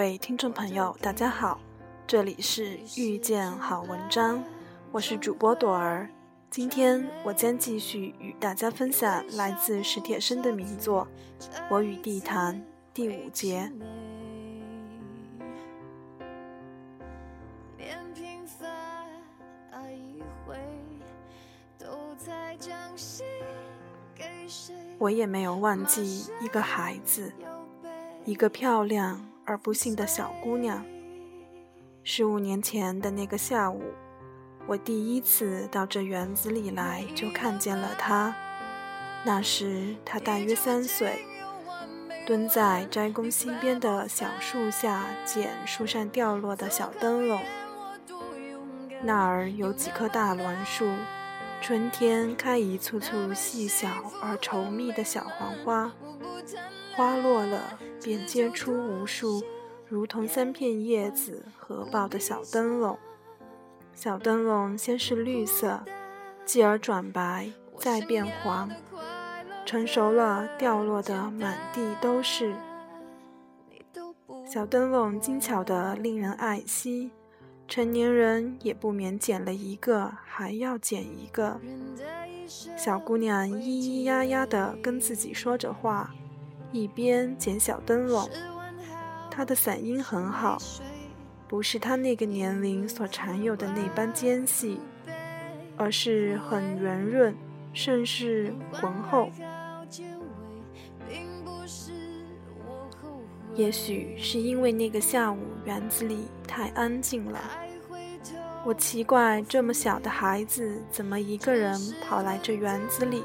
各位听众朋友，大家好，这里是遇见好文章，我是主播朵儿。今天我将继续与大家分享来自史铁生的名作《我与地坛》第五节。我也没有忘记一个孩子，一个漂亮而不幸的小姑娘。十五年前的那个下午，我第一次到这园子里来，就看见了她。那时她大约三岁，蹲在斋宫西边的小树下捡树上掉落的小灯笼。那儿有几棵大栾树。春天开一簇簇细小而稠密的小黄花，花落了便结出无数如同三片叶子合抱的小灯笼。小灯笼先是绿色，继而转白，再变黄，成熟了掉落的满地都是。小灯笼精巧的令人爱惜。成年人也不免捡了一个，还要捡一个。小姑娘咿咿呀呀地跟自己说着话，一边捡小灯笼。他的嗓音很好，不是他那个年龄所常有的那般尖细，而是很圆润，甚是浑厚。也许是因为那个下午园子里太安静了，我奇怪这么小的孩子怎么一个人跑来这园子里。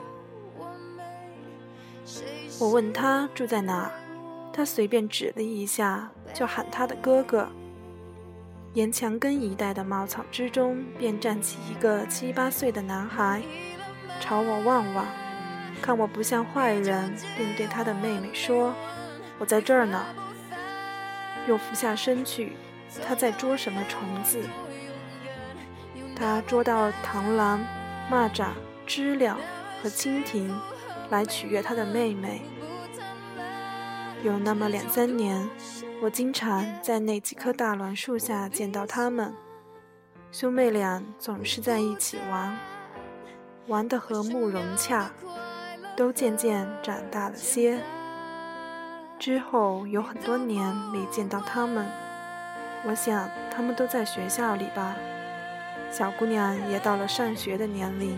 我问他住在哪儿，他随便指了一下，就喊他的哥哥。沿墙根一带的茅草之中，便站起一个七八岁的男孩，朝我望望，看我不像坏人，便对他的妹妹说。我在这儿呢。又俯下身去，他在捉什么虫子？他捉到螳螂、蚂蚱、知了和蜻蜓，来取悦他的妹妹。有那么两三年，我经常在那几棵大栾树下见到他们。兄妹俩总是在一起玩，玩得和睦融洽，都渐渐长大了些。之后有很多年没见到他们，我想他们都在学校里吧。小姑娘也到了上学的年龄，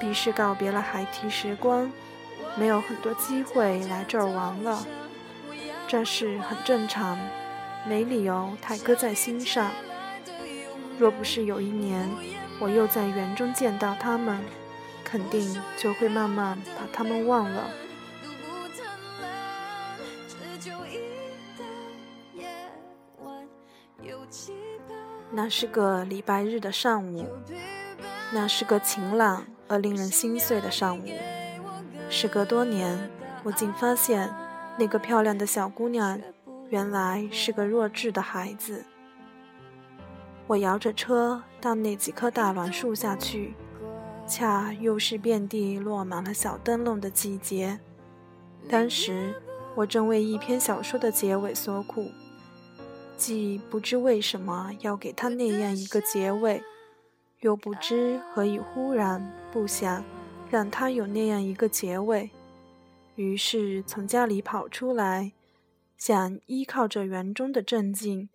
必是告别了孩提时光，没有很多机会来这儿玩了。这是很正常，没理由太搁在心上。若不是有一年我又在园中见到他们，肯定就会慢慢把他们忘了。那是个礼拜日的上午，那是个晴朗而令人心碎的上午。时隔多年，我竟发现那个漂亮的小姑娘，原来是个弱智的孩子。我摇着车到那几棵大栾树下去，恰又是遍地落满了小灯笼的季节。当时我正为一篇小说的结尾所苦。既不知为什么要给他那样一个结尾，又不知何以忽然不想让他有那样一个结尾，于是从家里跑出来，想依靠着园中的镇静，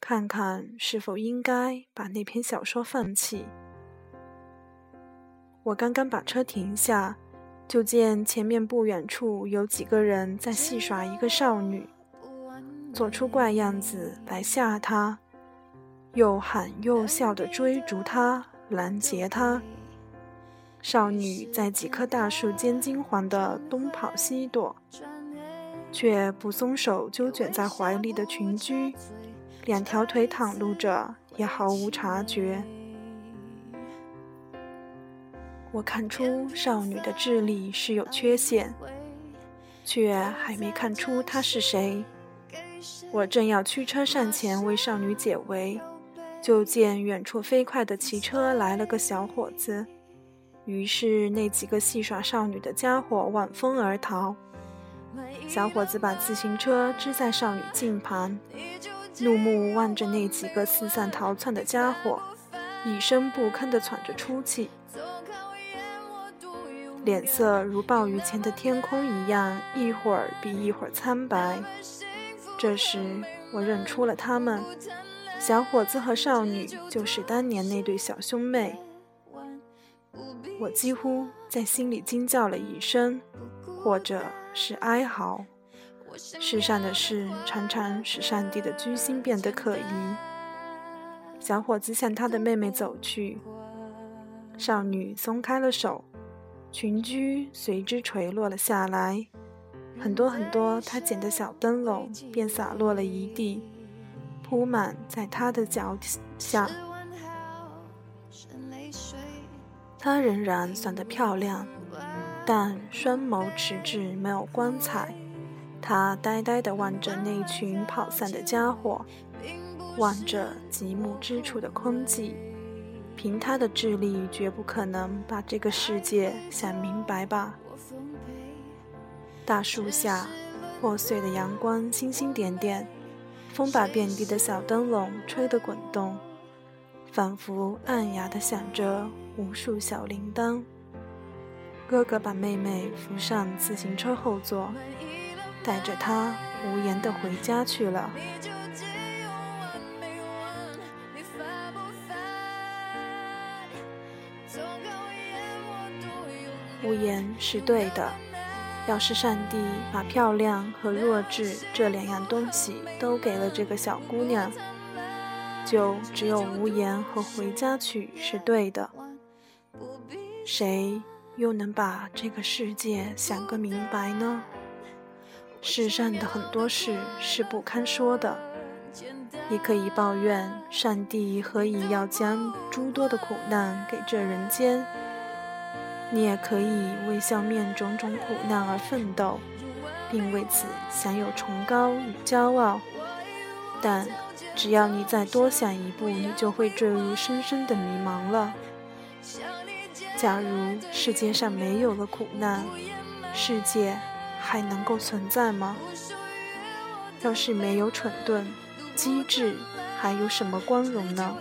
看看是否应该把那篇小说放弃。我刚刚把车停下，就见前面不远处有几个人在戏耍一个少女。做出怪样子来吓她，又喊又笑的追逐她，拦截他。少女在几棵大树间惊慌地东跑西躲，却不松手揪卷在怀里的裙裾，两条腿袒露着，也毫无察觉。我看出少女的智力是有缺陷，却还没看出她是谁。我正要驱车上前为少女解围，就见远处飞快的骑车来了个小伙子。于是那几个戏耍少女的家伙望风而逃。小伙子把自行车支在少女近旁，怒目望着那几个四散逃窜的家伙，一声不吭地喘着粗气，脸色如暴雨前的天空一样，一会儿比一会儿苍白。这时，我认出了他们，小伙子和少女就是当年那对小兄妹。我几乎在心里惊叫了一声，或者是哀嚎。世上的事常常使上帝的居心变得可疑。小伙子向他的妹妹走去，少女松开了手，裙裾随之垂落了下来，很多很多她捡的小灯笼便洒落了一地，铺满在他的脚下。他仍然算得漂亮，但双眸迟滞，没有光彩。他呆呆地望着那群跑散的家伙，望着极目之处的空寂。凭他的智力，绝不可能把这个世界想明白吧？大树下，破碎的阳光星星点点，风把遍地的小灯笼吹得滚动，仿佛暗哑地响着。无数小铃铛。哥哥把妹妹扶上自行车后座，带着她无言地回家去了。无言是对的。要是上帝把漂亮和弱智这两样东西都给了这个小姑娘，就只有无言和回家去是对的。谁又能把这个世界想个明白呢？世上的很多事是不堪说的。你可以抱怨上帝何以要将诸多的苦难给这人间，你也可以为消灭种种苦难而奋斗，并为此享有崇高与骄傲。但只要你再多想一步，你就会坠入深深的迷茫了。假如世界上没有了苦难，世界还能够存在吗？要是没有蠢钝、机智，还有什么光荣呢？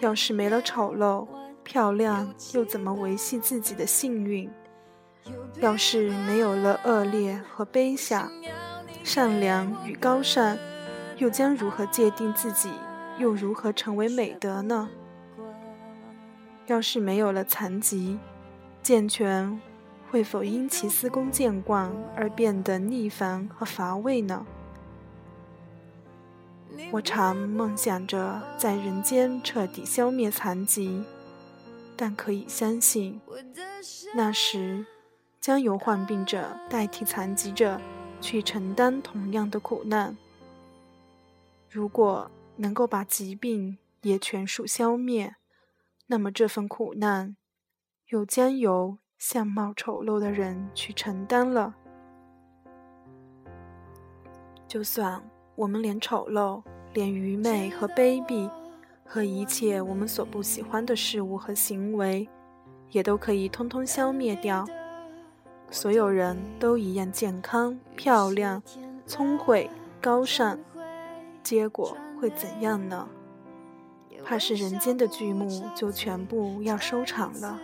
要是没了丑陋、漂亮，又怎么维系自己的幸运？要是没有了恶劣和卑下，善良与高尚，又将如何界定自己？又如何成为美德呢？要是没有了残疾，健全会否因其司空见惯而变得逆烦和乏味呢？我常梦想着在人间彻底消灭残疾，但可以相信，那时将由患病者代替残疾者去承担同样的苦难。如果能够把疾病也全数消灭，那么这份苦难，又将由相貌丑陋的人去承担了。就算我们连丑陋、连愚昧和卑鄙，和一切我们所不喜欢的事物和行为，也都可以通通消灭掉，所有人都一样健康、漂亮、聪慧、高尚，结果会怎样呢？怕是人间的剧目就全部要收场了。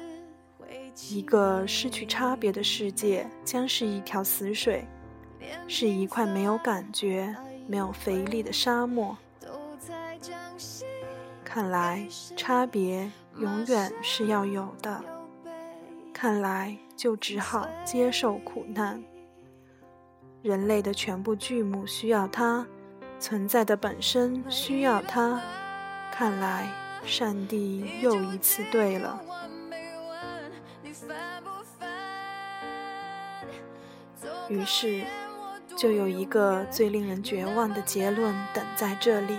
一个失去差别的世界，将是一条死水，是一块没有感觉、没有肥力的沙漠。看来差别永远是要有的，看来就只好接受苦难。人类的全部剧目需要它，存在的本身需要它。看来，上帝又一次对了。于是，就有一个最令人绝望的结论等在这里：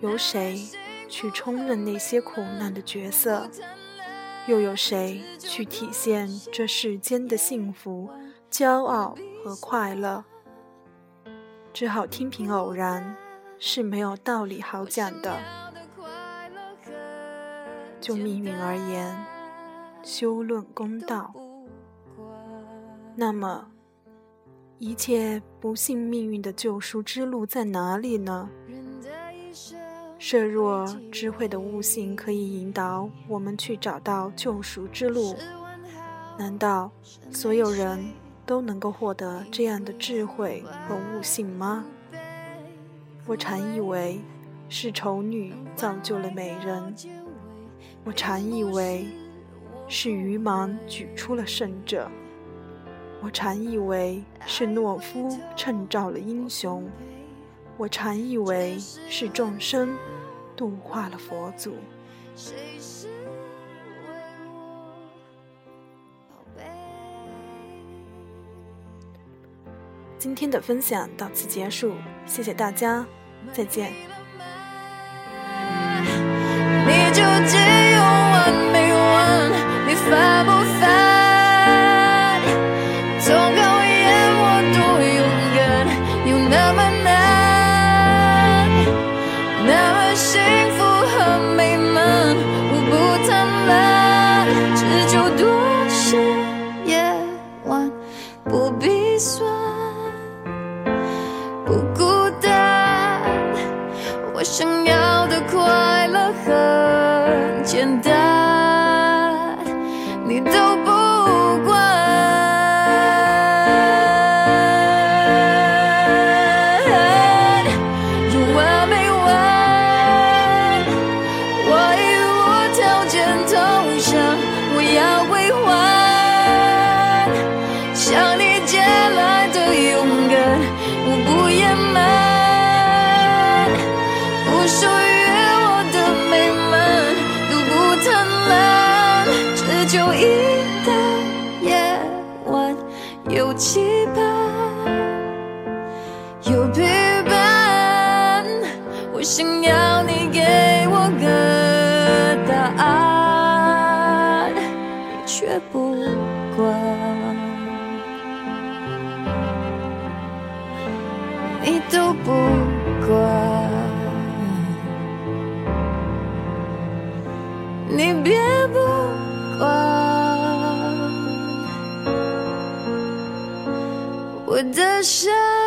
由谁去充任那些苦难的角色？又有谁去体现这世间的幸福、骄傲和快乐？只好听凭偶然。是没有道理好讲的。就命运而言，修论公道。那么，一切不幸命运的救赎之路在哪里呢？设若智慧的悟性可以引导我们去找到救赎之路，难道所有人都能够获得这样的智慧和悟性吗？我常以为是丑女造就了美人，我常以为是愚盲举出了圣者，我常以为是懦夫衬照了英雄，我常以为是众生。度化了佛祖。今天的分享到此结束，谢谢大家，再见。有期盼，有陪伴，我想要你给我个答案，你却不管，你都不管，你别不我的伤。